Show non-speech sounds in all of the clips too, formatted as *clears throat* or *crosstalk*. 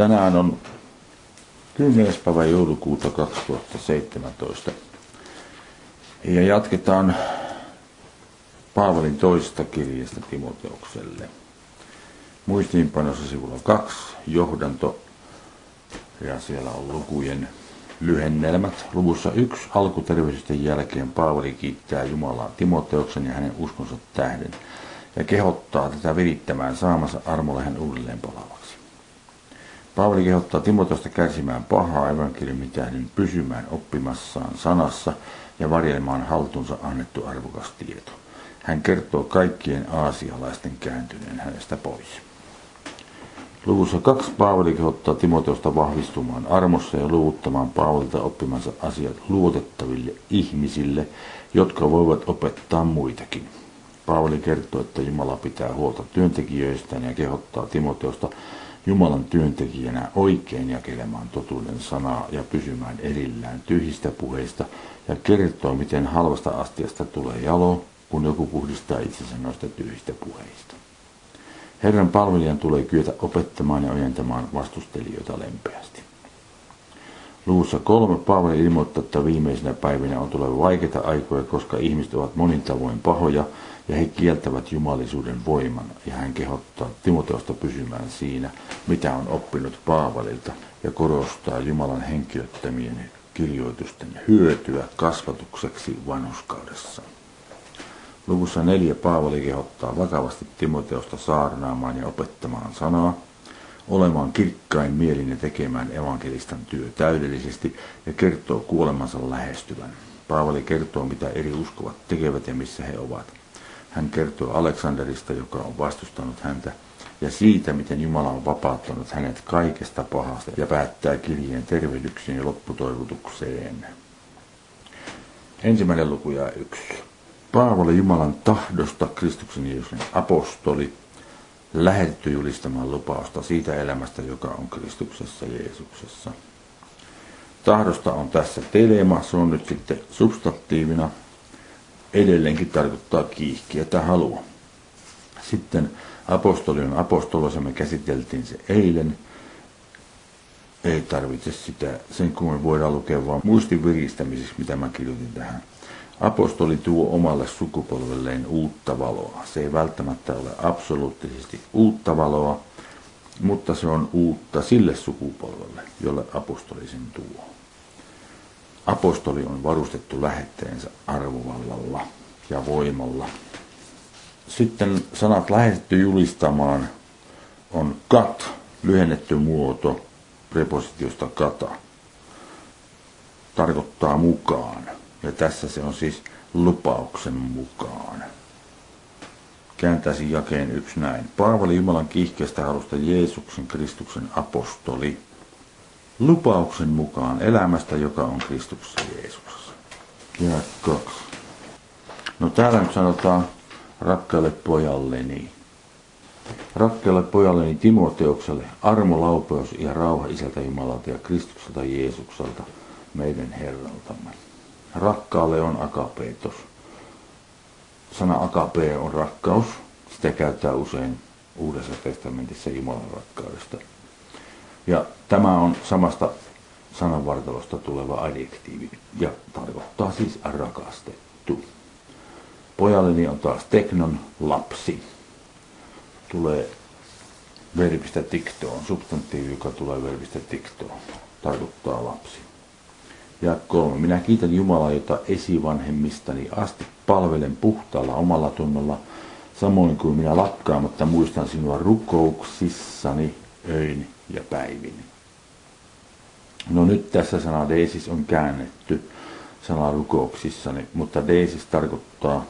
Tänään on 10. päivä joulukuuta 2017. Ja jatketaan Paavalin toista kirjasta Timoteukselle. Muistiinpanossa sivulla 2, johdanto, ja siellä on lukujen lyhennelmät. Luvussa 1 alkuterveisyysten jälkeen Paavali kiittää Jumalaa Timoteuksen ja hänen uskonsa tähden ja kehottaa tätä virittämään saamassa armolle hän uudelleen palavaksi. Paavali kehottaa Timoteusta kärsimään pahaa evankeliumin tähden pysymään oppimassaan sanassa ja varjelemaan haltuunsa annettu arvokas tieto. Hän kertoo kaikkien aasialaisten kääntyneen hänestä pois. Luvussa kaksi Paavali kehottaa Timoteusta vahvistumaan armossa ja luvuttamaan Paavalilta oppimansa asiat luotettaville ihmisille, jotka voivat opettaa muitakin. Paavali kertoo, että Jumala pitää huolta työntekijöistään ja kehottaa Timoteusta Jumalan työntekijänä oikein jakelemaan totuuden sanaa ja pysymään erillään tyhjistä puheista ja kertoo, miten halvasta astiasta tulee jalo, kun joku puhdistaa itsensä noista tyhjistä puheista. Herran palvelijan tulee kyetä opettamaan ja ojentamaan vastustelijoita lempeästi. Luvussa kolme Paavali ilmoittaa, että viimeisinä päivinä on tuleva vaikeita aikoja, koska ihmiset ovat monin tavoin pahoja ja he kieltävät jumalisuuden voiman, ja hän kehottaa Timoteosta pysymään siinä, mitä on oppinut Paavalilta, ja korostaa Jumalan henkilöttämien kirjoitusten hyötyä kasvatukseksi vanhuskaudessa. Luvussa neljä Paavali kehottaa vakavasti Timoteosta saarnaamaan ja opettamaan sanaa, olemaan kirkkain mielin ja tekemään evankelistan työ täydellisesti ja kertoo kuolemansa lähestyvän. Paavali kertoo, mitä eri uskovat tekevät ja missä he ovat. Hän kertoo Aleksanderista, joka on vastustanut häntä, ja siitä, miten Jumala on vapauttanut hänet kaikesta pahasta ja päättää kirjeen tervehdyksiin ja lopputoivotukseen. Ensimmäinen luku ja yksi. Paavali Jumalan tahdosta Kristuksen Jeesuksen apostoli, lähetetty julistamaan lupausta siitä elämästä, joka on Kristuksessa Jeesuksessa. Tahdosta on tässä telema, se on nyt sitten substantiivina, edelleenkin tarkoittaa kiihkiä tai halua. Sitten apostoli on apostolossa, me käsiteltiin se eilen. Ei tarvitse sitä, sen kun voidaan lukea vaan muistin viristämiseksi, mitä mä kirjoitin tähän. Apostoli tuo omalle sukupolvelleen uutta valoa. Se ei välttämättä ole absoluuttisesti uutta valoa, mutta se on uutta sille sukupolvelle, jolle apostoli sen tuo. Apostoli on varustettu lähetteensä arvovallalla ja voimalla. Sitten sanat lähetetty julistamaan on kat, lyhennetty muoto prepositiosta kata. Tarkoittaa mukaan. Ja tässä se on siis lupauksen mukaan. Kääntäisin jakeen yksi näin. Paavali Jumalan kiihkeästä halusta Jeesuksen Kristuksen apostoli lupauksen mukaan elämästä, joka on Kristuksessa Jeesuksessa. Ja kaksi. No täällä nyt sanotaan rakkaalle pojalleni. Rakkaalle pojalleni Timoteukselle armo, laupeus ja rauha Isältä Jumalalta ja Kristukselta Jeesukselta, meidän Herraltamme. Rakkaalle on akapeetos. Sana akape on rakkaus. Sitä käyttää usein Uudessa testamentissa Jumalan rakkaudesta. Ja tämä on samasta sananvartalosta tuleva adjektiivi ja tarkoittaa siis rakastettu. Pojalleni on taas teknon lapsi. Tulee verbistä tiktoon, substantiivi, joka tulee verbistä tiktoon, tarkoittaa lapsi. Ja kolme. Minä kiitän Jumalaa, jota esivanhemmistani asti palvelen puhtaalla omalla tunnolla, samoin kuin minä lakkaamatta muistan sinua rukouksissani öin ja päivin. No nyt tässä sana deesis on käännetty sana rukouksissani, mutta deesis tarkoittaa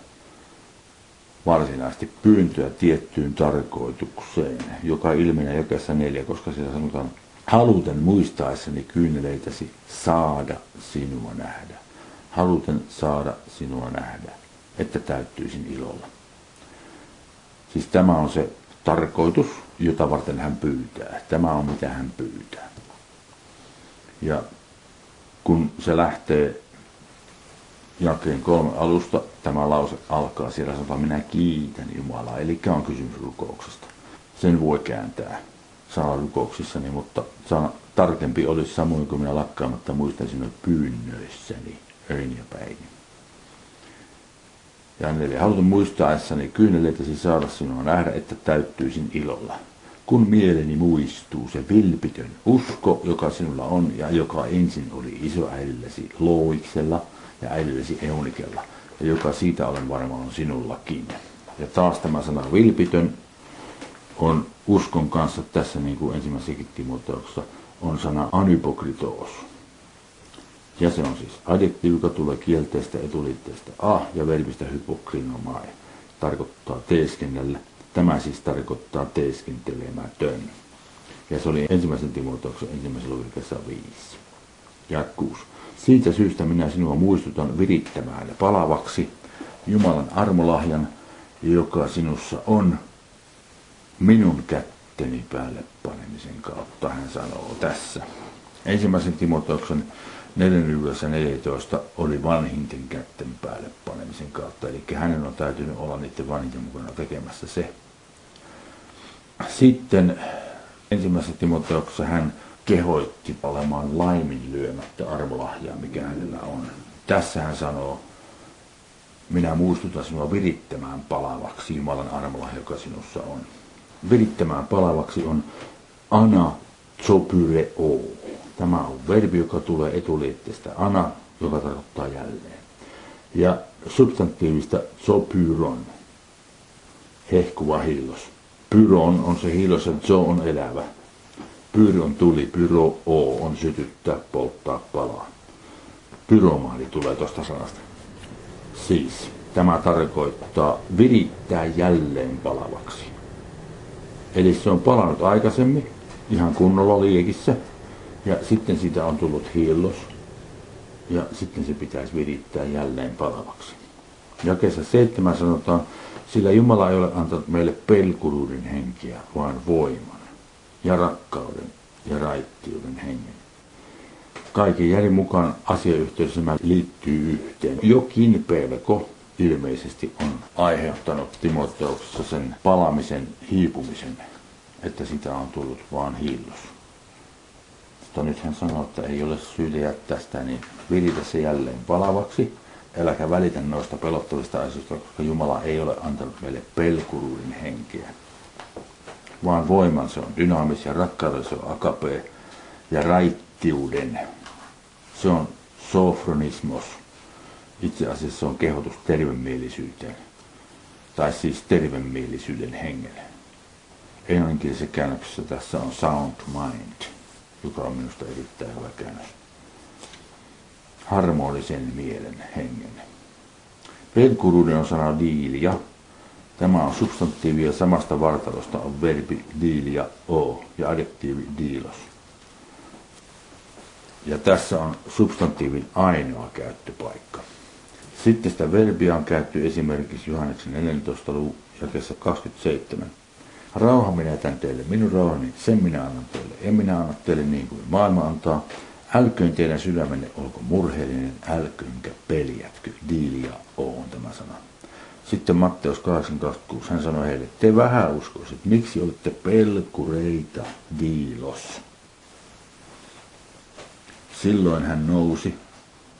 varsinaisesti pyyntöä tiettyyn tarkoitukseen, joka ilmenee jakessa neljä, koska siellä sanotaan haluten muistaessani kyyneleitäsi saada sinua nähdä. Haluten saada sinua nähdä, että täyttyisin ilolla. Siis tämä on se tarkoitus, jota varten hän pyytää. Tämä on mitä hän pyytää. Ja kun se lähtee jakeen kolme alusta, tämä lause alkaa siellä että minä kiitän Jumalaa, eli on kysymys rukouksesta. Sen voi kääntää sanarukouksissani, mutta sana, tarkempi olisi samoin kuin minä lakkaamatta muistan sinut pyynnöissäni öin ja päin. Ja Anneli, haluan muistaessani kyyneleitäsi saada sinua nähdä, että täyttyisin ilolla. Kun mieleni muistuu se vilpitön usko, joka sinulla on ja joka ensin oli isoäidilläsi Loiksella ja äidilläsi Eunikella, ja joka siitä olen varma on sinullakin. Ja taas tämä sana vilpitön on uskon kanssa tässä niin kuin ensimmäisessäkin Timoteuksessa on sana anypokritoos. Ja se on siis adjektiivi, joka tulee kielteestä etuliitteestä a ja verbistä hypokrinomai. Tarkoittaa teeskennellä. Tämä siis tarkoittaa teeskentelemätön. Ja se oli ensimmäisen Timoteuksen ensimmäisen luvun 5. Ja 6. Siitä syystä minä sinua muistutan virittämään palavaksi Jumalan armolahjan, joka sinussa on minun kätteni päälle panemisen kautta, hän sanoo tässä. Ensimmäisen Timoteuksen 4.14 oli vanhinten kätten päälle panemisen kautta, eli hänen on täytynyt olla niiden vanhinten mukana tekemässä se. Sitten ensimmäisessä Timoteuksessa hän kehoitti olemaan laiminlyömättä arvolahjaa, mikä hänellä on. Tässä hän sanoo, minä muistutan sinua virittämään palavaksi Jumalan armolahja, joka sinussa on. Virittämään palavaksi on ana o. Tämä on verbi, joka tulee etuliitteestä ana, joka tarkoittaa jälleen. Ja substantiivista zopyron, hehkuva hiilos. Pyron on se hiilos ja zo on elävä. Pyr on tuli, pyro o on sytyttää, polttaa, palaa. Pyromaali tulee tuosta sanasta. Siis tämä tarkoittaa virittää jälleen palavaksi. Eli se on palannut aikaisemmin, ihan kunnolla liekissä, ja sitten siitä on tullut hiillos, ja sitten se pitäisi virittää jälleen palavaksi. Jakeessa seitsemän sanotaan, sillä Jumala ei ole antanut meille pelkuruuden henkiä, vaan voiman ja rakkauden ja raittiuden hengen. Kaiken järjen mukaan asiayhteydessä liittyy yhteen. Jokin pelko ilmeisesti on aiheuttanut Timoteuksessa sen palamisen hiipumisen, että sitä on tullut vaan hiillos. Mutta nyt hän sanoo, että ei ole syytä jättää sitä, niin viritä se jälleen palavaksi. Äläkä välitä noista pelottavista asioista, koska Jumala ei ole antanut meille pelkuruuden henkeä. Vaan voiman se on dynaamis ja rakkauden se on akape ja raittiuden. Se on sofronismos. Itse asiassa se on kehotus tervemielisyyteen. Tai siis tervemielisyyden hengelle. Englanninkielisessä käännöksessä tässä on sound mind joka on minusta erittäin hyvä käännös. Harmonisen mielen hengen. Pelkuruuden on sana diilia. Tämä on substantiivi ja samasta vartalosta on verbi diilia o ja adjektiivi diilos. Ja tässä on substantiivin ainoa käyttöpaikka. Sitten sitä verbiä on käytetty esimerkiksi Johanneksen 14. luvun jakessa 27. Rauha minä jätän teille, minun rauhani, sen minä annan teille. En minä anna teille niin kuin maailma antaa. Älköön teidän sydämenne olko murheellinen, älköönkä peljätkö. Diilia on tämä sana. Sitten Matteus 8.26, hän sanoi heille, te vähän uskoisit, miksi olette pelkureita, diilos. Silloin hän nousi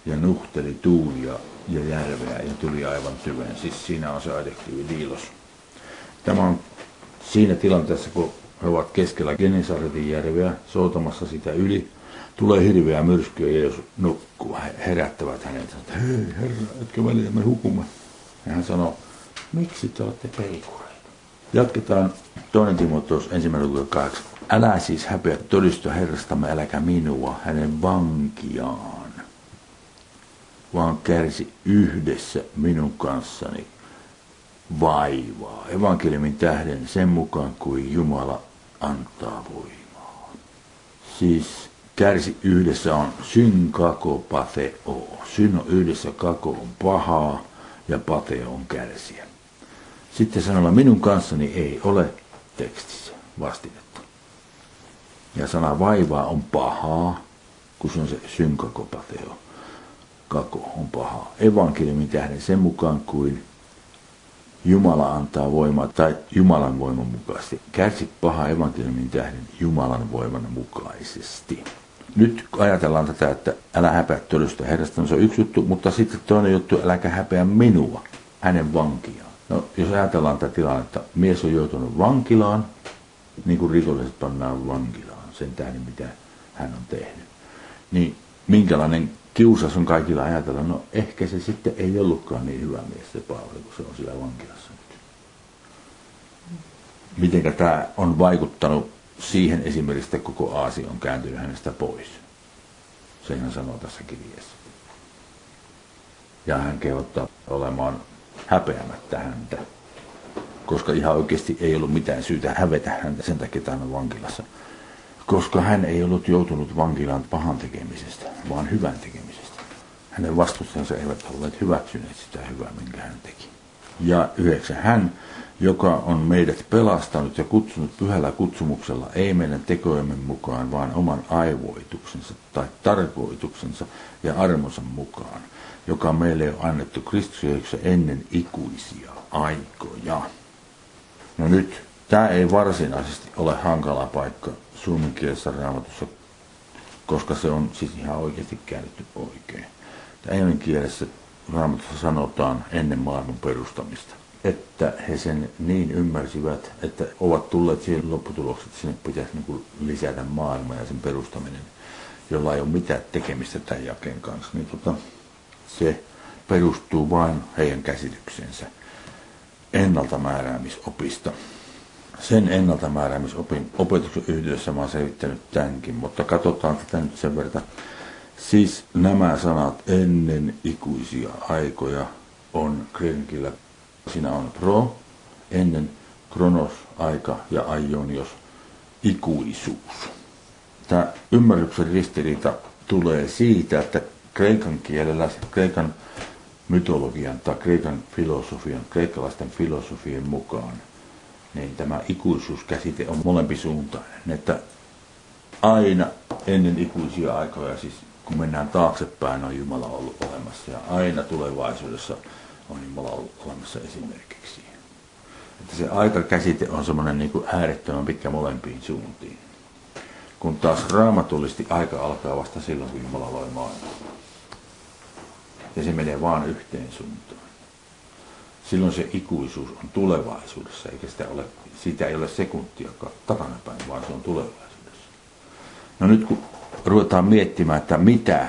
ja nuhteli tuulia ja järveä ja tuli aivan tyveen. Siis siinä on se adjektiivi diilos. Tämä on siinä tilanteessa, kun he ovat keskellä Genesaretin järveä soutamassa sitä yli, tulee hirveä myrsky ja jos nukkuu, he herättävät hänet, että hei herra, etkö välillä me hukumme. Ja hän sanoo, miksi te olette peikureita? Jatketaan toinen Timoteus ensimmäinen luku kahdeksan. Älä siis häpeä todista Herrastamme, äläkä minua, hänen vankiaan, vaan kärsi yhdessä minun kanssani vaivaa evankeliumin tähden sen mukaan kuin Jumala antaa voimaa. Siis kärsi yhdessä on synkakopateo. Syn on yhdessä, kako on pahaa ja pateo on kärsiä. Sitten sanalla minun kanssani ei ole tekstissä vastinetta. Ja sana vaivaa on pahaa, kun se on se synkakopateo. Kako on pahaa. Evankeliumin tähden sen mukaan kuin Jumala antaa voimaa tai Jumalan voiman mukaisesti. Kärsi paha evankeliumin tähden Jumalan voiman mukaisesti. Nyt ajatellaan tätä, että älä häpeä todista Herrasta, no se on yksi juttu, mutta sitten toinen juttu, äläkä häpeä minua, hänen vankiaan. No, jos ajatellaan tätä tilannetta, mies on joutunut vankilaan, niin kuin rikolliset pannaan vankilaan sen tähden, mitä hän on tehnyt. Niin minkälainen kiusas on kaikilla ajatella, no ehkä se sitten ei ollutkaan niin hyvä mies se Paavali, kun se on siellä vankilassa nyt. Mitenkä tämä on vaikuttanut siihen esimerkiksi, että koko Aasia on kääntynyt hänestä pois. Sen hän sanoo tässä kirjeessä. Ja hän kehottaa olemaan häpeämättä häntä, koska ihan oikeasti ei ollut mitään syytä hävetä häntä sen takia, on vankilassa. Koska hän ei ollut joutunut vankilaan pahan tekemisestä, vaan hyvän tekemisestä. Hänen vastustajansa eivät olleet hyväksyneet sitä hyvää, minkä hän teki. Ja yhdeksän, hän, joka on meidät pelastanut ja kutsunut pyhällä kutsumuksella, ei meidän tekojemme mukaan, vaan oman aivoituksensa tai tarkoituksensa ja armonsa mukaan, joka meille on annettu Kristuksessa ennen ikuisia aikoja. No nyt, tämä ei varsinaisesti ole hankala paikka suomenkielisessä raamatussa, koska se on siis ihan oikeasti käännetty oikein. Englannin kielessä raamatussa sanotaan ennen maailman perustamista, että he sen niin ymmärsivät, että ovat tulleet siihen lopputulokseen, että sinne pitäisi niin lisätä maailma ja sen perustaminen, jolla ei ole mitään tekemistä tämän jakeen kanssa. Niin tota, se perustuu vain heidän käsityksensä ennaltamääräämisopista. Sen ennaltamääräämisopin opetuksen yhteydessä mä oon selvittänyt tämänkin, mutta katsotaan tätä nyt sen verran. Siis nämä sanat ennen ikuisia aikoja on krenkillä. Siinä on pro, ennen, kronos, aika ja aionios, ikuisuus. Tämä ymmärryksen ristiriita tulee siitä, että kreikan kielellä, kreikan mytologian tai kreikan filosofian, kreikkalaisten filosofien mukaan, niin tämä ikuisuuskäsite on molempi suuntainen. Että aina ennen ikuisia aikoja, siis kun mennään taaksepäin, on Jumala ollut olemassa ja aina tulevaisuudessa on Jumala ollut olemassa esimerkiksi. Että se aikakäsite on semmoinen niin kuin äärettömän pitkä molempiin suuntiin. Kun taas raamatullisesti aika alkaa vasta silloin, kun Jumala loi maailman ja se menee vaan yhteen suuntaan. Silloin se ikuisuus on tulevaisuudessa, eikä sitä ole, siitä ei ole sekuntiakaan takanapäin, vaan se on tulevaisuudessa. No nyt kun ruvetaan miettimään, että mitä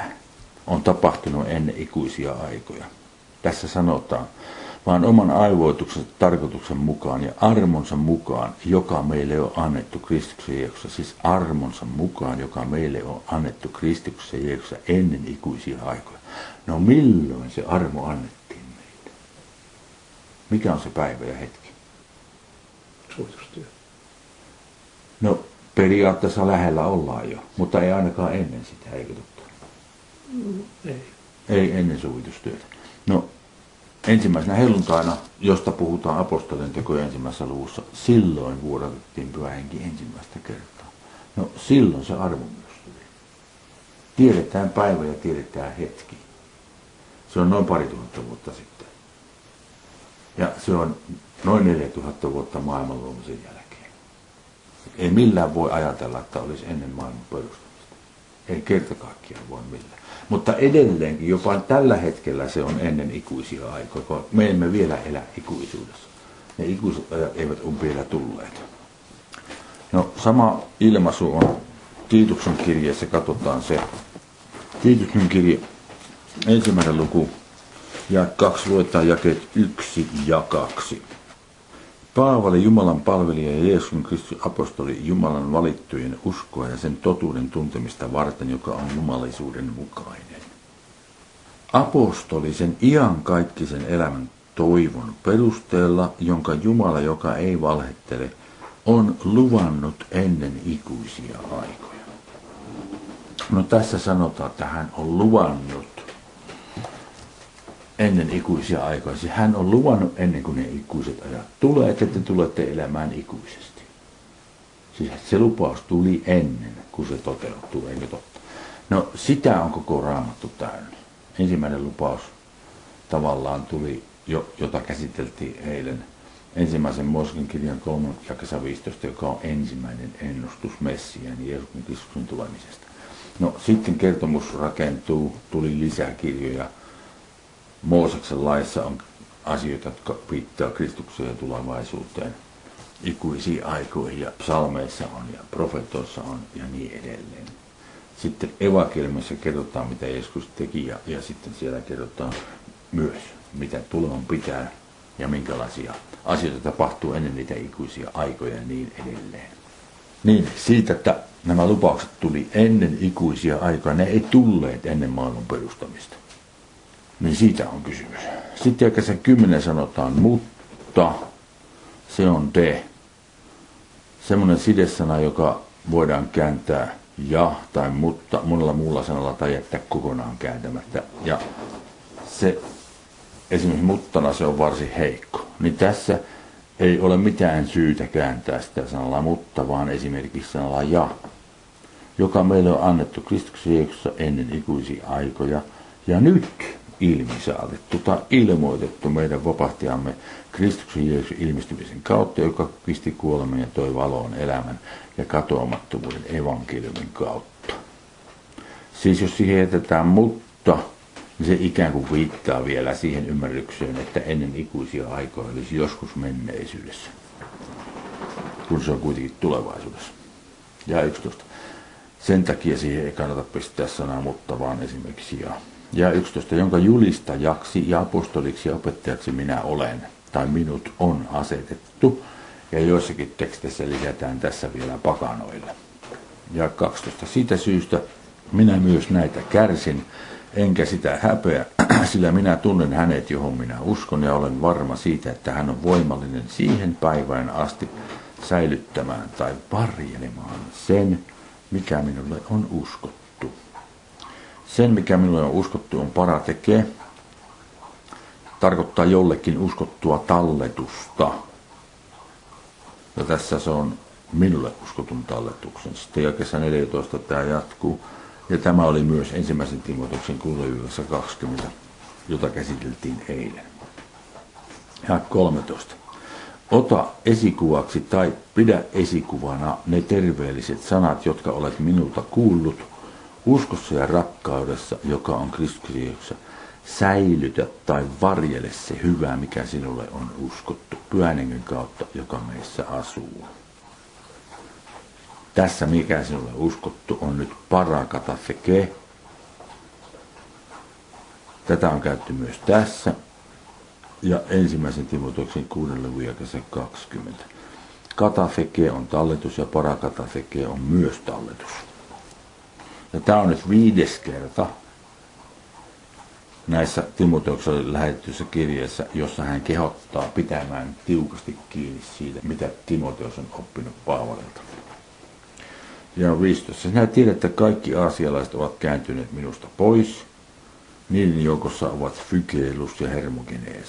on tapahtunut ennen ikuisia aikoja. Tässä sanotaan, vaan oman aivoituksen tarkoituksen mukaan ja armonsa mukaan, joka meille on annettu Kristuksen Jeesuksessa, siis armonsa mukaan, joka meille on annettu Kristuksen Jeesuksessa ennen ikuisia aikoja. No milloin se armo annettiin meille? Mikä on se päivä ja hetki? Suositustyö. No periaatteessa lähellä ollaan jo, mutta ei ainakaan ennen sitä, eikö totta? Ei. Ei ennen sovitustyötä. No ensimmäisenä helluntaina, josta puhutaan apostolien tekojen ensimmäisessä luvussa, silloin vuodatettiin pyhä henki ensimmäistä kertaa. No silloin se arvo myös tuli. Tiedetään päivä ja tiedetään hetki. Se on noin pari tuhatta vuotta sitten. Ja se on noin 4000 vuotta maailman luomisen jälkeen. Ei millään voi ajatella, että olisi ennen maailman perustamista. Ei kerta kaikkiaan voi millään. Mutta edelleenkin, jopa tällä hetkellä se on ennen ikuisia aikoja, kun me emme vielä elä ikuisuudessa. Ne ikuiset ajat eivät ole vielä tulleet. No, sama ilmaisu on Tiituksen kirjeessä, katsotaan se. Tiituksen kirje ensimmäinen luku ja kaksi luetaan jakeet yksi ja kaksi. Paavali, Jumalan palvelija ja Jeesuksen Kristus apostoli Jumalan valittujen uskoa ja sen totuuden tuntemista varten, joka on jumalisuuden mukainen. Apostoli sen iankaikkisen elämän toivon perusteella, jonka Jumala, joka ei valhettele, on luvannut ennen ikuisia aikoja. No tässä sanotaan, että hän on luvannut ennen ikuisia aikoja. Siis hän on luvannut ennen kuin ne ikuiset ajat tulee, että te tulette elämään ikuisesti. Siis se lupaus tuli ennen kuin se toteutuu, eikö totta? No sitä on koko raamattu täynnä. Ensimmäinen lupaus tavallaan tuli jota käsiteltiin eilen ensimmäisen Moskin kirjan 3 jakessa 15, joka on ensimmäinen ennustus Messiaan Jeesuksen tulemisesta. No sitten kertomus rakentuu, tuli lisää kirjoja. Mooseksen laissa on asioita, jotka viittaa Kristukseen tulevaisuuteen, ikuisiin aikoihin ja psalmeissa on ja profetoissa on ja niin edelleen. Sitten evankeliumissa kerrotaan, mitä Jeesus teki ja, ja sitten siellä kerrotaan myös, mitä tulevan pitää ja minkälaisia asioita tapahtuu ennen niitä ikuisia aikoja ja niin edelleen. Niin, siitä, että nämä lupaukset tuli ennen ikuisia aikoja, ne ei tulleet ennen maailman perustamista. Niin siitä on kysymys. Sitten jakeessa kymmenen sanotaan, mutta se on de. Semmoinen sidesana, joka voidaan kääntää ja tai mutta monella muulla sanalla tai jättää kokonaan kääntämättä. Ja se esimerkiksi muttana se on varsin heikko. Niin tässä ei ole mitään syytä kääntää sitä sanalla mutta, vaan esimerkiksi sanalla ja, joka meille on annettu Kristuksen ennen ikuisia aikoja. Ja nyt ilmisaatettu tai ilmoitettu meidän vapahtiamme Kristuksen Jeesuksen ilmestymisen kautta, joka pisti kuoleman ja toi valoon elämän ja katoamattomuuden evankeliumin kautta. Siis jos siihen jätetään mutta, niin se ikään kuin viittaa vielä siihen ymmärrykseen, että ennen ikuisia aikoja olisi joskus menneisyydessä, kun se on kuitenkin tulevaisuudessa. Ja 11. Sen takia siihen ei kannata pistää sanaa mutta, vaan esimerkiksi ja. Ja 11. Jonka julistajaksi ja apostoliksi ja opettajaksi minä olen, tai minut on asetettu. Ja joissakin teksteissä lisätään tässä vielä pakanoille. Ja 12. Siitä syystä minä myös näitä kärsin, enkä sitä häpeä, *clears throat* sillä minä tunnen hänet, johon minä uskon, ja olen varma siitä, että hän on voimallinen siihen päivään asti säilyttämään tai varjelemaan sen, mikä minulle on uskottu. Sen, mikä minulle on uskottu, on para tekee, tarkoittaa jollekin uskottua talletusta. Ja tässä se on minulle uskotun talletuksen. Sitten jakessa 14 tämä jatkuu. Ja tämä oli myös ensimmäisen Timotuksen 20, jota käsiteltiin eilen. Ja 13. Ota esikuvaksi tai pidä esikuvana ne terveelliset sanat, jotka olet minulta kuullut, uskossa ja rakkaudessa, joka on Kristuksessa. Säilytä tai varjele se hyvä, mikä sinulle on uskottu pyhän kautta, joka meissä asuu tässä mikä sinulle uskottu on nyt parakata feke. Tätä on käytetty myös tässä. Ja ensimmäisen Timotoksen kuudelle viekessä 20. Katafeke on talletus ja parakatafeke on myös talletus. Ja tämä on nyt viides kerta näissä Timoteuksen lähetetyssä kirjeessä, jossa hän kehottaa pitämään tiukasti kiinni siitä, mitä Timoteus on oppinut Paavalilta ja 15. Sinä tiedät, että kaikki aasialaiset ovat kääntyneet minusta pois. Niiden joukossa ovat Fykelus ja Hermogenees.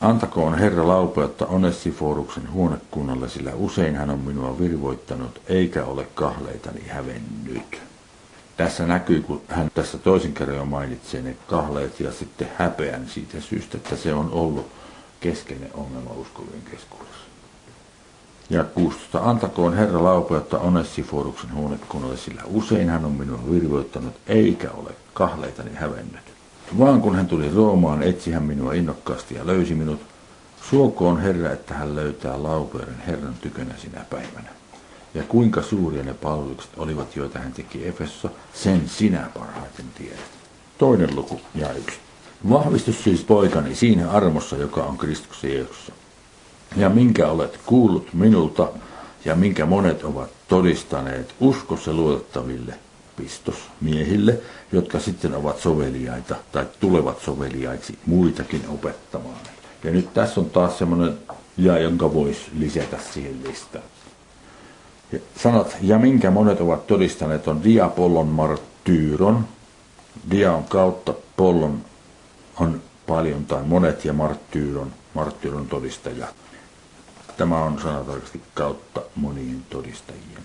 Antakoon Herra laupeutta Onessiforuksen huonekunnalle, sillä usein hän on minua virvoittanut, eikä ole kahleitani hävennyt. Tässä näkyy, kun hän tässä toisen kerran mainitsee ne kahleet ja sitten häpeän siitä syystä, että se on ollut keskeinen ongelma uskovien keskuudessa. Ja 16. Antakoon Herra laupeutta Onessiforuksen huonekunnalle, sillä usein hän on minua virvoittanut, eikä ole kahleitani hävennyt. Vaan kun hän tuli Roomaan, etsi hän minua innokkaasti ja löysi minut. Suokoon Herra, että hän löytää laupeuden Herran tykönä sinä päivänä. Ja kuinka suuria ne palvelukset olivat, joita hän teki Efesossa, sen sinä parhaiten tiedät. Toinen luku ja yksi. Vahvistus siis poikani siinä armossa, joka on Kristuksen Jeesuksessa ja minkä olet kuullut minulta ja minkä monet ovat todistaneet uskossa luotettaville pistosmiehille, jotka sitten ovat soveliaita tai tulevat soveliaiksi muitakin opettamaan. Ja nyt tässä on taas semmoinen ja, jonka voisi lisätä siihen listaan. Sanat, ja minkä monet ovat todistaneet, on diapollon marttyyron. Dia on kautta, pollon on paljon tai monet ja marttyyron, marttyyron todistaja. Tämä on sanatarkasti kautta monien todistajien.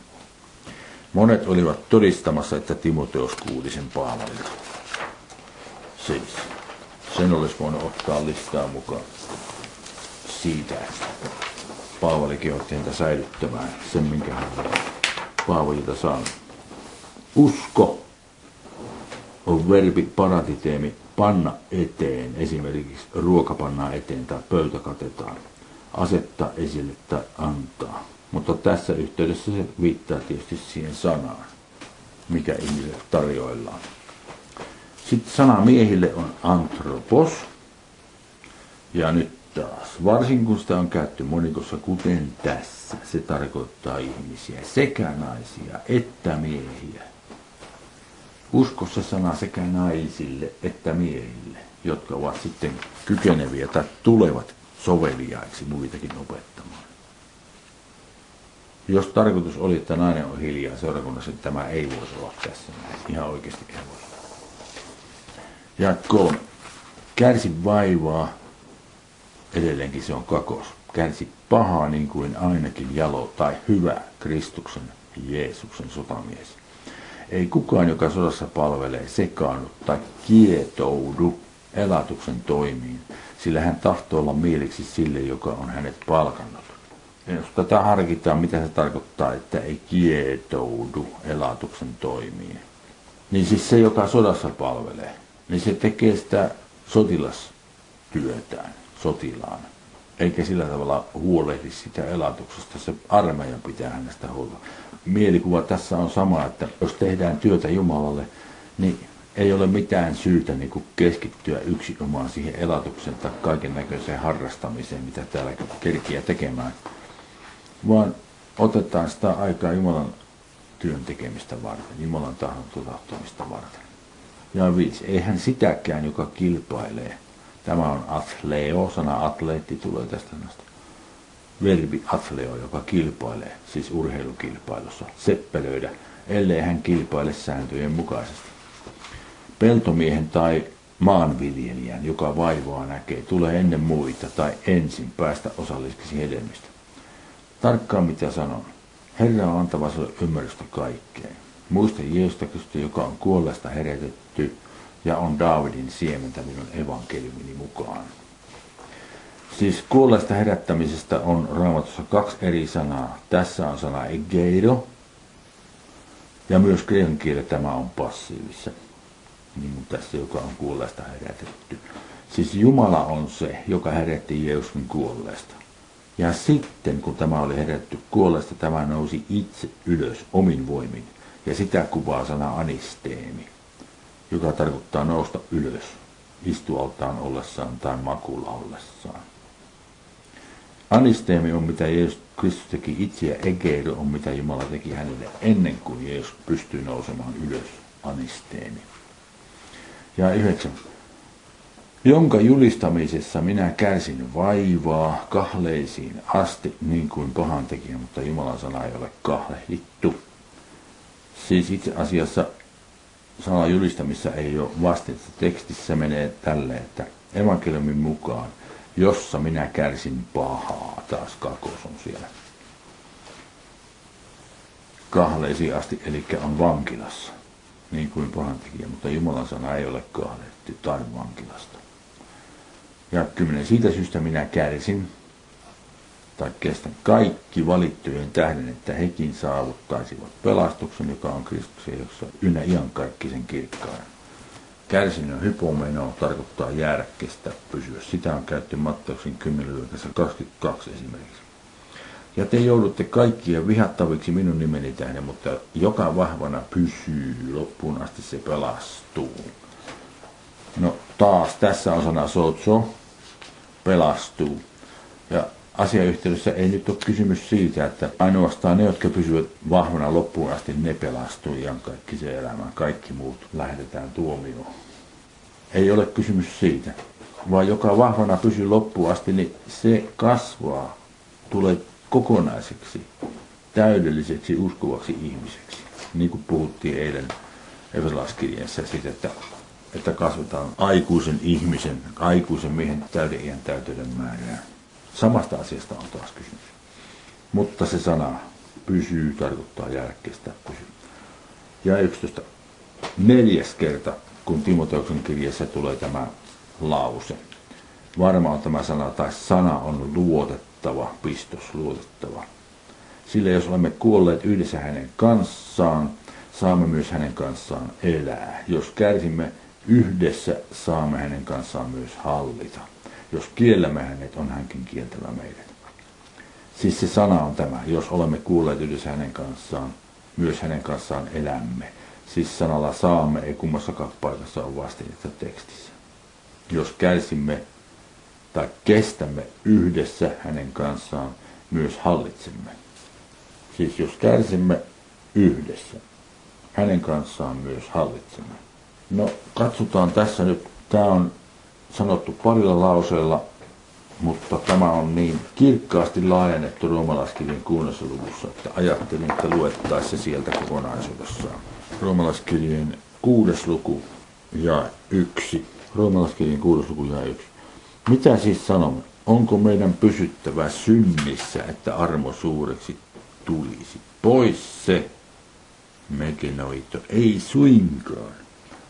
Monet olivat todistamassa, että Timoteos kuuli sen Paavalilta. Siis, Sen olisi voinut ottaa listaa mukaan siitä, Paavali kehotti häntä säilyttämään sen, minkä hän Paavalilta saanut. Usko on verbi paratiteemi panna eteen, esimerkiksi ruoka pannaan eteen tai pöytä katetaan, asettaa esille tai antaa. Mutta tässä yhteydessä se viittaa tietysti siihen sanaan, mikä ihmiselle tarjoillaan. Sitten sana miehille on antropos. Ja nyt taas, varsinkin kun sitä on käytetty monikossa, kuten tässä, se tarkoittaa ihmisiä, sekä naisia että miehiä. Uskossa sana sekä naisille että miehille, jotka ovat sitten kykeneviä tai tulevat soveliaiksi muitakin opettamaan. Jos tarkoitus oli, että nainen on hiljaa seurakunnassa, niin tämä ei voisi olla tässä. Ihan oikeasti ei voisi. Ja kolme. Kärsi vaivaa. Edelleenkin se on kakos. Kärsi pahaa niin kuin ainakin jalo tai hyvä Kristuksen Jeesuksen sotamies. Ei kukaan, joka sodassa palvelee, sekaannu tai kietoudu elatuksen toimiin, sillä hän tahtoo olla mieliksi sille, joka on hänet palkannut. Ja jos tätä harkitaan, mitä se tarkoittaa, että ei kietoudu elatuksen toimiin, niin siis se, joka sodassa palvelee, niin se tekee sitä sotilastyötään sotilaana. Eikä sillä tavalla huolehdi sitä elatuksesta. Se armeija pitää hänestä huolta. Mielikuva tässä on sama, että jos tehdään työtä Jumalalle, niin ei ole mitään syytä niin kuin keskittyä yksinomaan siihen elatukseen tai kaiken näköiseen harrastamiseen, mitä täällä kerkiä tekemään, vaan otetaan sitä aikaa Jumalan työn tekemistä varten, Jumalan tahdon toteuttamista varten. Ja viisi, eihän sitäkään, joka kilpailee. Tämä on athleo, sana atleetti tulee tästä sanasta. Verbi athleo, joka kilpailee, siis urheilukilpailussa, seppelöidä, ellei hän kilpaile sääntöjen mukaisesti. Peltomiehen tai maanviljelijän, joka vaivaa näkee, tulee ennen muita tai ensin päästä osalliseksi hedelmistä. Tarkkaan mitä sanon. Herra on antava sinulle ymmärrystä kaikkeen. Muista Jeesusta joka on kuolleesta herätetty ja on Daavidin siementä minun evankeliumini mukaan. Siis kuolleesta herättämisestä on raamatussa kaksi eri sanaa. Tässä on sana egeido ja myös kreikan kielellä tämä on passiivissa. Niin kuin tässä, joka on kuolleesta herätetty. Siis Jumala on se, joka herätti Jeesuksen kuolleesta. Ja sitten, kun tämä oli herätty kuolleesta, tämä nousi itse ylös omin voimin. Ja sitä kuvaa sana anisteemi, joka tarkoittaa nousta ylös istualtaan ollessaan tai makulla ollessaan. Anisteemi on mitä Jeesus Kristus teki itse ja egeido on mitä Jumala teki hänelle ennen kuin Jeesus pystyi nousemaan ylös. Anisteemi. Ja yhdeksän. Jonka julistamisessa minä kärsin vaivaa kahleisiin asti niin kuin pahan tekijä, mutta Jumalan sana ei ole kahlehdittu. Siis itse asiassa sana julistamissa ei ole vastetta. Tekstissä menee tälle, että evankeliumin mukaan, jossa minä kärsin pahaa, taas kakos on siellä. Kahleisiin asti, eli on vankilassa, niin kuin pahan tekijä, mutta Jumalan sana ei ole kahdettu tai vankilasta. Ja kymmenen siitä syystä minä kärsin, tai kestän kaikki valittujen tähden, että hekin saavuttaisivat pelastuksen, joka on Kristuksen, jossa ynnä iankaikkisen kirkkaan. Kärsinnön hypomeno tarkoittaa jäädä, kestää, pysyä. Sitä on käytetty Matteuksen 10. 22 esimerkiksi. Ja te joudutte kaikkia vihattaviksi minun nimeni tähden, mutta joka vahvana pysyy loppuun asti se pelastuu. No taas tässä on sana sotso, pelastuu. Ja asiayhteydessä ei nyt ole kysymys siitä, että ainoastaan ne, jotka pysyvät vahvana loppuun asti, ne pelastuu ihan kaikki se elämä. Kaikki muut lähetetään tuomioon. Ei ole kysymys siitä, vaan joka vahvana pysyy loppuun asti, niin se kasvaa, tulee kokonaiseksi, täydelliseksi, uskovaksi ihmiseksi. Niin kuin puhuttiin eilen Efesolaiskirjassa siitä, että, että kasvetaan aikuisen ihmisen, aikuisen miehen täyden iän täyteyden määrään Samasta asiasta on taas kysymys. Mutta se sana pysyy tarkoittaa järkeistä pysyy. Ja 11. Neljäs kerta, kun Timoteuksen kirjassa tulee tämä lause. Varmaan tämä sana tai sana on luotettava, pistos luotettava. Sillä jos olemme kuolleet yhdessä hänen kanssaan, saamme myös hänen kanssaan elää. Jos kärsimme yhdessä, saamme hänen kanssaan myös hallita. Jos kiellämme hänet, on hänkin kieltävä meidät. Siis se sana on tämä, jos olemme kuulleet yhdessä hänen kanssaan, myös hänen kanssaan elämme. Siis sanalla saamme, ei kummassakaan paikassa ole vastinetta tekstissä. Jos kärsimme tai kestämme yhdessä hänen kanssaan, myös hallitsemme. Siis jos kärsimme yhdessä, hänen kanssaan myös hallitsemme. No katsotaan tässä nyt, tämä on sanottu parilla lauseella, mutta tämä on niin kirkkaasti laajennettu roomalaiskirjan kuunnessa luvussa, että ajattelin, että luettaisiin se sieltä kokonaisuudessaan. Roomalaiskirjan kuudes luku ja yksi. Roomalaiskirjan kuudes luku ja yksi. Mitä siis sanomme? Onko meidän pysyttävä synnissä, että armo suureksi tulisi? Pois se, mekenoito, ei suinkaan.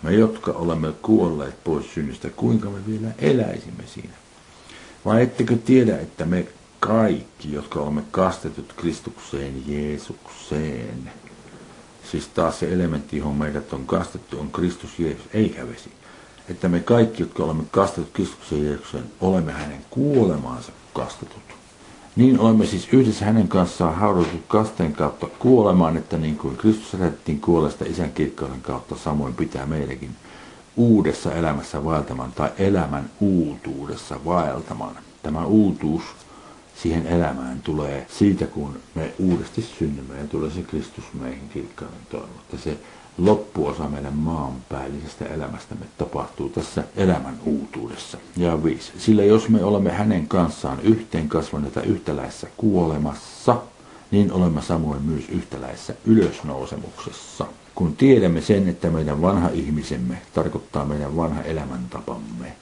Me, jotka olemme kuolleet pois synnistä, kuinka me vielä eläisimme siinä? Vai ettekö tiedä, että me kaikki, jotka olemme kastetut Kristukseen Jeesukseen, siis taas se elementti, johon meidät on kastettu, on Kristus Jeesus, eikä vesi. Että me kaikki, jotka olemme kastetut Kristukseen Jeesukseen, olemme hänen kuolemaansa kastetut. Niin olemme siis yhdessä hänen kanssaan haudutut kasteen kautta kuolemaan, että niin kuin Kristus herätettiin kuolesta isän kirkkauden kautta, samoin pitää meidänkin uudessa elämässä vaeltamaan tai elämän uutuudessa vaeltamaan. Tämä uutuus siihen elämään tulee siitä, kun me uudesti synnymme ja tulee se Kristus meihin kirkkauden toivotta. Se loppuosa meidän maanpäällisestä elämästämme tapahtuu tässä elämän uutuudessa. Ja viisi. Sillä jos me olemme hänen kanssaan yhteen kasvaneita yhtäläisessä kuolemassa, niin olemme samoin myös yhtäläisessä ylösnousemuksessa. Kun tiedämme sen, että meidän vanha ihmisemme tarkoittaa meidän vanha elämäntapamme,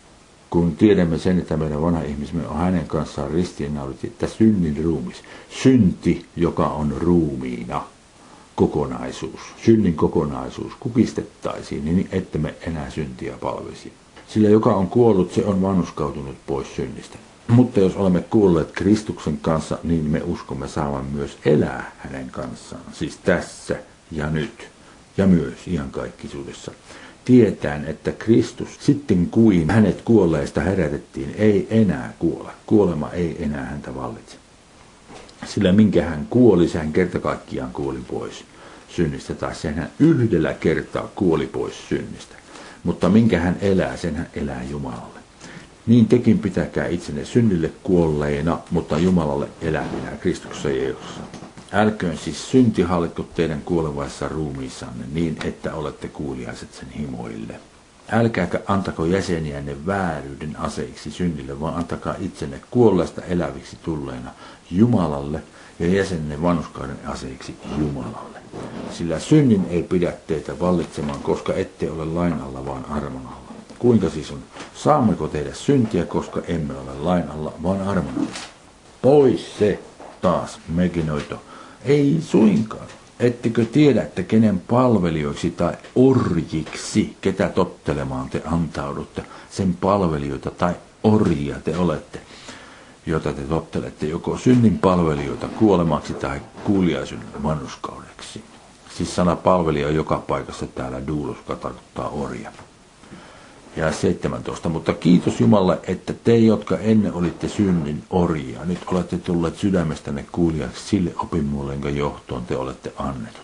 kun tiedämme sen, että meidän vanha ihmisemme on hänen kanssaan ristiinnaulit, että synnin ruumis, synti, joka on ruumiina, kokonaisuus, synnin kokonaisuus kukistettaisiin niin, että me enää syntiä palvisi. Sillä joka on kuollut, se on vanhuskautunut pois synnistä. Mutta jos olemme kuolleet Kristuksen kanssa, niin me uskomme saavan myös elää hänen kanssaan, siis tässä ja nyt, ja myös iankaikkisuudessa. Tietään, että Kristus sitten kuin hänet kuolleista herätettiin, ei enää kuole. Kuolema ei enää häntä vallitse. Sillä minkä hän kuoli, se hän kerta kaikkiaan kuoli pois synnistä, tai sen hän yhdellä kertaa kuoli pois synnistä. Mutta minkä hän elää, sen hän elää Jumalalle. Niin tekin pitäkää itsenne synnille kuolleina, mutta Jumalalle elävinä Kristuksessa Jeesuksessa. Älköön siis synti hallitko teidän kuolevaissa ruumiissanne niin, että olette kuuliaiset sen himoille. Älkääkä antako jäseniänne vääryyden aseiksi synnille, vaan antakaa itsenne kuolleesta eläviksi tulleena Jumalalle ja jäsenne vanhuskauden aseiksi Jumalalle. Sillä synnin ei pidä teitä vallitsemaan, koska ette ole lain alla, vaan armon alla. Kuinka siis on? Saammeko tehdä syntiä, koska emme ole lain alla, vaan armon alla? Pois se taas, mekinoito. Ei suinkaan. Ettekö tiedä, että kenen palvelijoiksi tai orjiksi, ketä tottelemaan te antaudutte, sen palvelijoita tai orjia te olette, jota te tottelette joko synnin palvelijoita kuolemaksi tai kuuliaisuuden vanhuskaudeksi. Siis sana palvelija joka paikassa täällä duulos, joka tarkoittaa orja. Ja 17. Mutta kiitos Jumalle, että te, jotka ennen olitte synnin orjia, nyt olette tulleet sydämestänne kuulijaksi sille opinmuolle, jonka johtoon te olette annetut.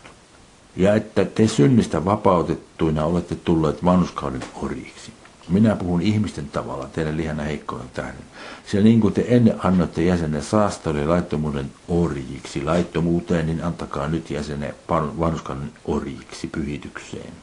Ja että te synnistä vapautettuina olette tulleet vanhuskauden orjiksi. Minä puhun ihmisten tavalla teidän lihana heikkouden tähden. Sillä niin kuin te ennen annoitte jäsenen saastoille laittomuuden orjiksi, laittomuuteen, niin antakaa nyt jäsenen vanhuskauden orjiksi pyhitykseen.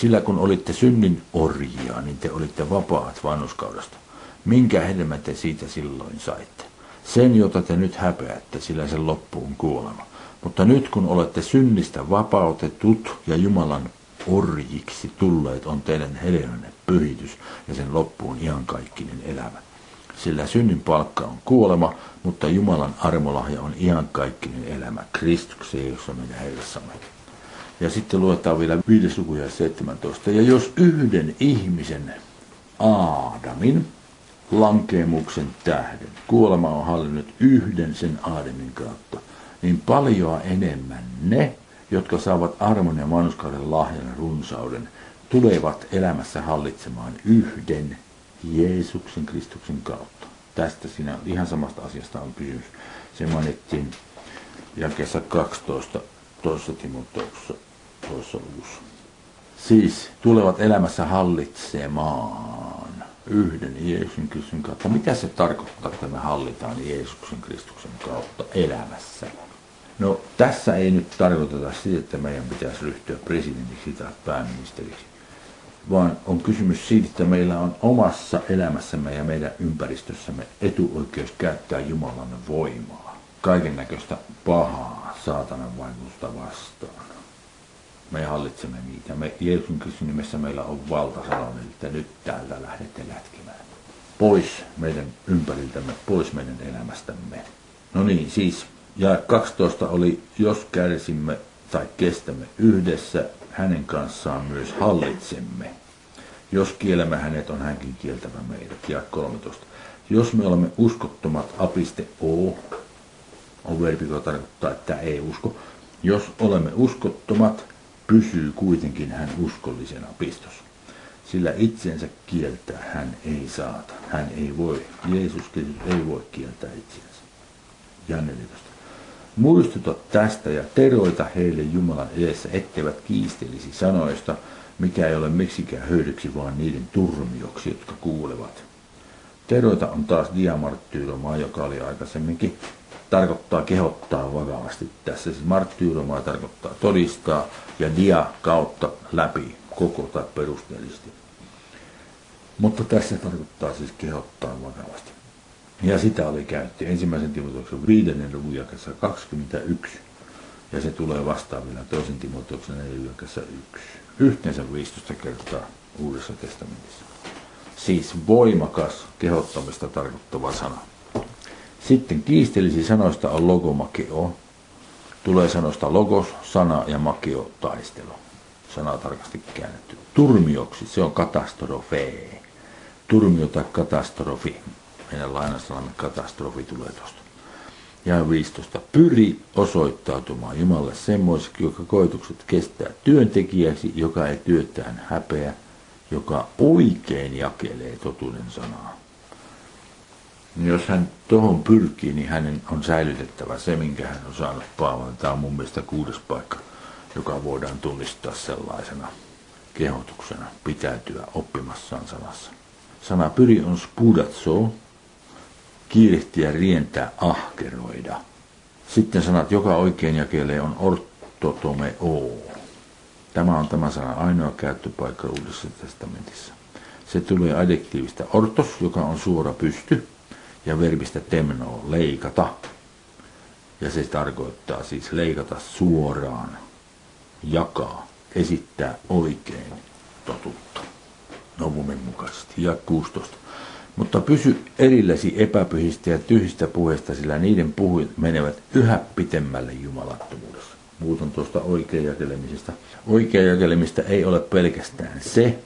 Sillä kun olitte synnin orjia, niin te olitte vapaat vanhuskaudesta. Minkä hedelmä te siitä silloin saitte? Sen, jota te nyt häpeätte, sillä sen loppuun kuolema. Mutta nyt kun olette synnistä vapautetut ja Jumalan orjiksi tulleet on teidän hedelmänne pyhitys ja sen loppuun iankaikkinen elämä. Sillä synnin palkka on kuolema, mutta Jumalan armolahja on iankaikkinen elämä Kristukseen, jossa meidän Herrassamme. Ja sitten luetaan vielä 5. luku ja 17. Ja jos yhden ihmisen Aadamin lankeemuksen tähden. Kuolema on hallinnut yhden sen Aadamin kautta. Niin paljon enemmän ne, jotka saavat armon ja vanhuskauden lahjan runsauden, tulevat elämässä hallitsemaan yhden Jeesuksen Kristuksen kautta. Tästä siinä ihan samasta asiasta on kysymys. Se mainittiin jakeessa 12 toisessa Timoteuksessa luvussa. Siis tulevat elämässä hallitsemaan yhden Jeesuksen Kristuksen kautta. Mitä se tarkoittaa, että me hallitaan Jeesuksen Kristuksen kautta elämässä? No tässä ei nyt tarkoiteta sitä, että meidän pitäisi ryhtyä presidentiksi tai pääministeriksi, vaan on kysymys siitä, että meillä on omassa elämässämme ja meidän ympäristössämme etuoikeus käyttää Jumalan voimaa, kaiken näköistä pahaa saatanan vaikutusta vastaan. Me hallitsemme niitä. Me Jeesuksen Kristuksen nimessä meillä on valta sanoa, että nyt täältä lähdette lätkimään. Pois meidän ympäriltämme, pois meidän elämästämme. No niin, siis ja 12 oli, jos kärsimme tai kestämme yhdessä, hänen kanssaan myös hallitsemme. Jos kielemme hänet, on hänkin kieltävä meidät. Ja 13. Jos me olemme uskottomat, apiste o, on verbi, joka tarkoittaa, että ei usko. Jos olemme uskottomat, pysyy kuitenkin hän uskollisena pistos. Sillä itsensä kieltää hän ei saata. Hän ei voi, Jeesus ei voi kieltää itsensä. Ja 14. Muistuta tästä ja teroita heille Jumalan edessä, etteivät kiistelisi sanoista, mikä ei ole miksikään hyödyksi, vaan niiden turmioksi, jotka kuulevat. Teroita on taas diamarttyyromaa, joka oli aikaisemminkin, tarkoittaa kehottaa vakavasti. Tässä siis marttyyromaa tarkoittaa todistaa ja dia kautta läpi koko tai perusteellisesti. Mutta tässä tarkoittaa siis kehottaa vakavasti. Ja sitä oli käytti ensimmäisen Timoteuksen viidennen luvun jakessa 21. Ja se tulee vastaan vielä toisen Timoteuksen 4 jakessa 1. Yhteensä 15 kertaa Uudessa testamentissa. Siis voimakas kehottamista tarkoittava sana. Sitten kiistelisi sanoista on logomakeo. Tulee sanoista logos, sana ja makeo taistelu. Sana tarkasti käännetty. Turmioksi, se on katastrofee. Turmio tai katastrofi meidän lainasanamme katastrofi tulee tuosta. Ja 15. Pyri osoittautumaan Jumalalle semmoiseksi, joka koitukset kestää työntekijäksi, joka ei työtään häpeä, joka oikein jakelee totuuden sanaa. Niin jos hän tuohon pyrkii, niin hänen on säilytettävä se, minkä hän on saanut Paavalle. Tämä on mun mielestä kuudes paikka, joka voidaan tunnistaa sellaisena kehotuksena pitäytyä oppimassaan sanassa. Sana pyri on spudatso, kiirehtiä, rientää, ahkeroida. Sitten sanat, joka oikein jakelee, on ortotome o. Tämä on tämä sana ainoa käyttöpaikka Uudessa testamentissa. Se tulee adjektiivista ortos, joka on suora pysty, ja verbistä temno, leikata. Ja se tarkoittaa siis leikata suoraan, jakaa, esittää oikein totuutta. Novumen mukaisesti. Ja 16. Mutta pysy erillesi epäpyhistä ja tyhjistä puheista, sillä niiden puhujat menevät yhä pitemmälle jumalattomuudessa. Muuten tuosta oikeajakelemisesta. Oikeajakelemista ei ole pelkästään se,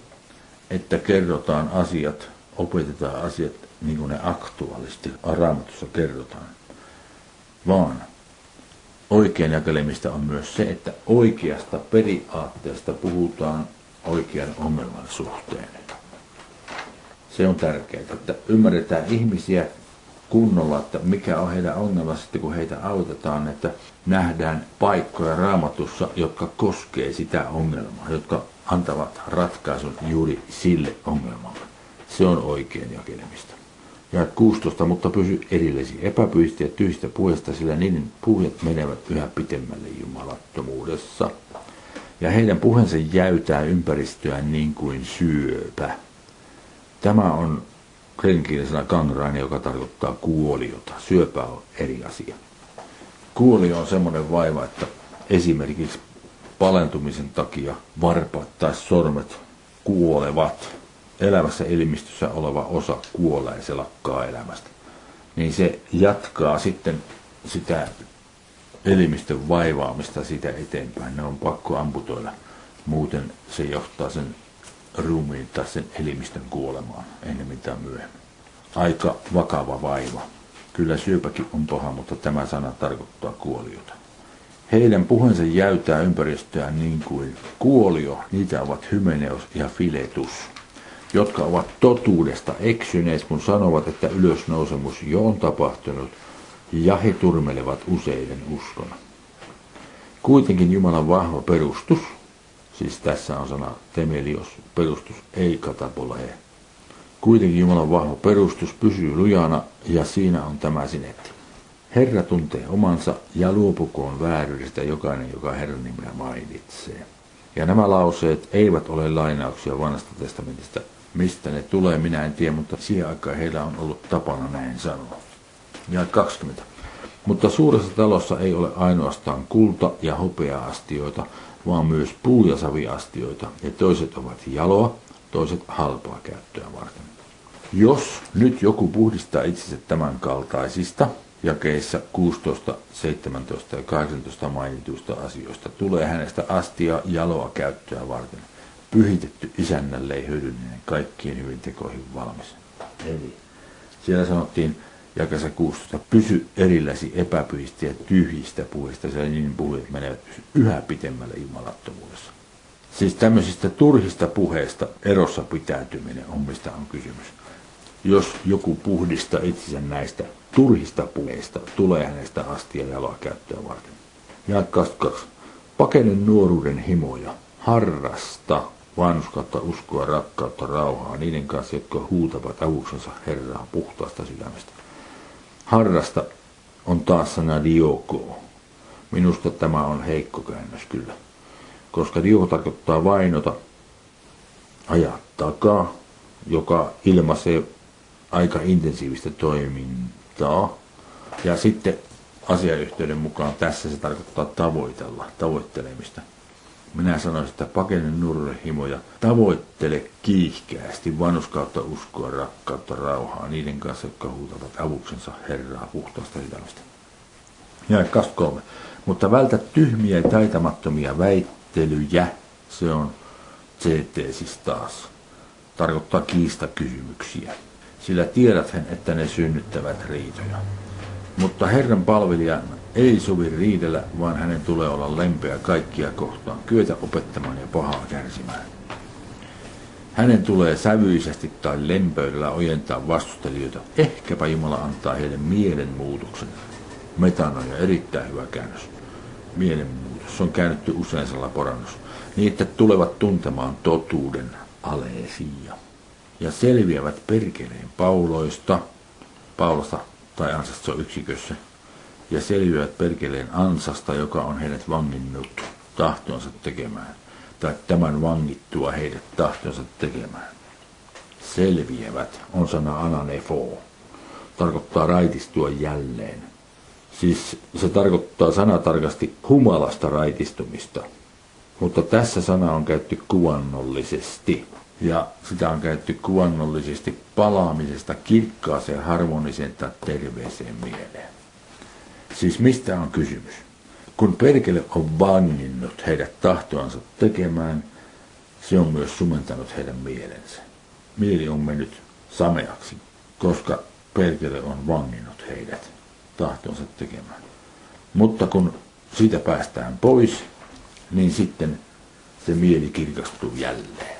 että kerrotaan asiat, opetetaan asiat niin kuin ne aktuaalisti raamatussa kerrotaan, vaan oikean jakelemista on myös se, että oikeasta periaatteesta puhutaan oikean ongelman suhteen. Se on tärkeää, että ymmärretään ihmisiä kunnolla, että mikä on heidän ongelma sitten, kun heitä autetaan, että nähdään paikkoja raamatussa, jotka koskee sitä ongelmaa, jotka antavat ratkaisun juuri sille ongelmalle. Se on oikein jakelemista. Ja 16, mutta pysy erillesi epäpyhistä ja tyhjistä puheista, sillä niiden puhujat menevät yhä pitemmälle jumalattomuudessa. Ja heidän puheensa jäytää ympäristöään niin kuin syöpä. Tämä on krenkielisellä kangraini, joka tarkoittaa kuoliota. Syöpä on eri asia. Kuolio on semmoinen vaiva, että esimerkiksi palentumisen takia varpaat tai sormet kuolevat. Elävässä elimistössä oleva osa kuolee ja se lakkaa elämästä. Niin se jatkaa sitten sitä elimistön vaivaamista sitä eteenpäin. Ne on pakko amputoida. Muuten se johtaa sen ruumiin tai sen elimistön kuolemaan ennemmin tai myöhemmin. Aika vakava vaiva. Kyllä syöpäkin on paha, mutta tämä sana tarkoittaa kuoliota. Heidän puheensa jäytää ympäristöään niin kuin kuolio, niitä ovat hymeneus ja filetus, jotka ovat totuudesta eksyneet, kun sanovat, että ylösnousemus jo on tapahtunut, ja he turmelevat useiden uskona. Kuitenkin Jumalan vahva perustus, siis tässä on sana temelios, perustus, ei katapole. Kuitenkin Jumalan vahva perustus pysyy lujana ja siinä on tämä sinetti. Herra tuntee omansa ja luopukoon vääryydestä jokainen, joka Herran nimeä mainitsee. Ja nämä lauseet eivät ole lainauksia vanhasta testamentista. Mistä ne tulee, minä en tiedä, mutta siihen aikaan heillä on ollut tapana näin sanoa. Ja 20. Mutta suuressa talossa ei ole ainoastaan kulta- ja hopea-astioita, vaan myös puu- ja saviastioita, ja toiset ovat jaloa, toiset halpaa käyttöä varten. Jos nyt joku puhdistaa itsensä tämän kaltaisista, jakeissa 16, 17 ja 18 mainituista asioista tulee hänestä astia jaloa käyttöä varten. Pyhitetty isännälle hyödyllinen, kaikkien hyvin tekoihin valmis. Eli siellä sanottiin jakassa 16, pysy erilläsi epäpyhistä ja tyhjistä puheista, sillä niin puhujat menevät yhä pitemmälle jumalattomuudessa. Siis tämmöisistä turhista puheista erossa pitäytyminen on mistä on kysymys. Jos joku puhdistaa itsensä näistä turhista puheista, tulee hänestä astia jaloa käyttöä varten. Ja 22. Pakene nuoruuden himoja, harrasta vanhuskautta, uskoa, rakkautta, rauhaa niiden kanssa, jotka huutavat avuksensa Herraa puhtaasta sydämestä. Harrasta on taas sana dioko. Minusta tämä on heikko käännös kyllä, koska dioko tarkoittaa vainota, ajaa takaa, joka ilmaisee aika intensiivistä toimintaa. Ja sitten asiayhteyden mukaan tässä se tarkoittaa tavoitella, tavoittelemista. Minä sanoisin, että pakene nurrehimoja, tavoittele kiihkeästi vanhuskautta, uskoa, rakkautta, rauhaa niiden kanssa, jotka huutavat avuksensa Herraa puhtaasta sydämestä. Ja 23. Mutta vältä tyhmiä ja taitamattomia väittelyjä, se on CT siis taas, tarkoittaa kiistakysymyksiä sillä tiedäthän, että ne synnyttävät riitoja. Mutta Herran palvelijan ei sovi riidellä, vaan hänen tulee olla lempeä kaikkia kohtaan, kyetä opettamaan ja pahaa kärsimään. Hänen tulee sävyisesti tai lempöydellä ojentaa vastustelijoita. Ehkäpä Jumala antaa heille mielenmuutoksen. Metanoja, erittäin hyvä käännös. Mielenmuutos. Se on käännetty usein porannus. Niin, että tulevat tuntemaan totuuden aleesia ja selviävät perkeleen pauloista, paulosta tai on yksikössä, ja selviävät perkeleen ansasta, joka on heidät vanginnut tahtonsa tekemään, tai tämän vangittua heidät tahtonsa tekemään. Selviävät on sana ananefo, tarkoittaa raitistua jälleen. Siis se tarkoittaa sanatarkasti humalasta raitistumista, mutta tässä sana on käytetty kuvannollisesti ja sitä on käytetty kuvannollisesti palaamisesta kirkkaaseen, harmoniseen tai terveeseen mieleen. Siis mistä on kysymys? Kun perkele on vanginnut heidät tahtoansa tekemään, se on myös sumentanut heidän mielensä. Mieli on mennyt sameaksi, koska perkele on vanginnut heidät tahtonsa tekemään. Mutta kun siitä päästään pois, niin sitten se mieli kirkastuu jälleen.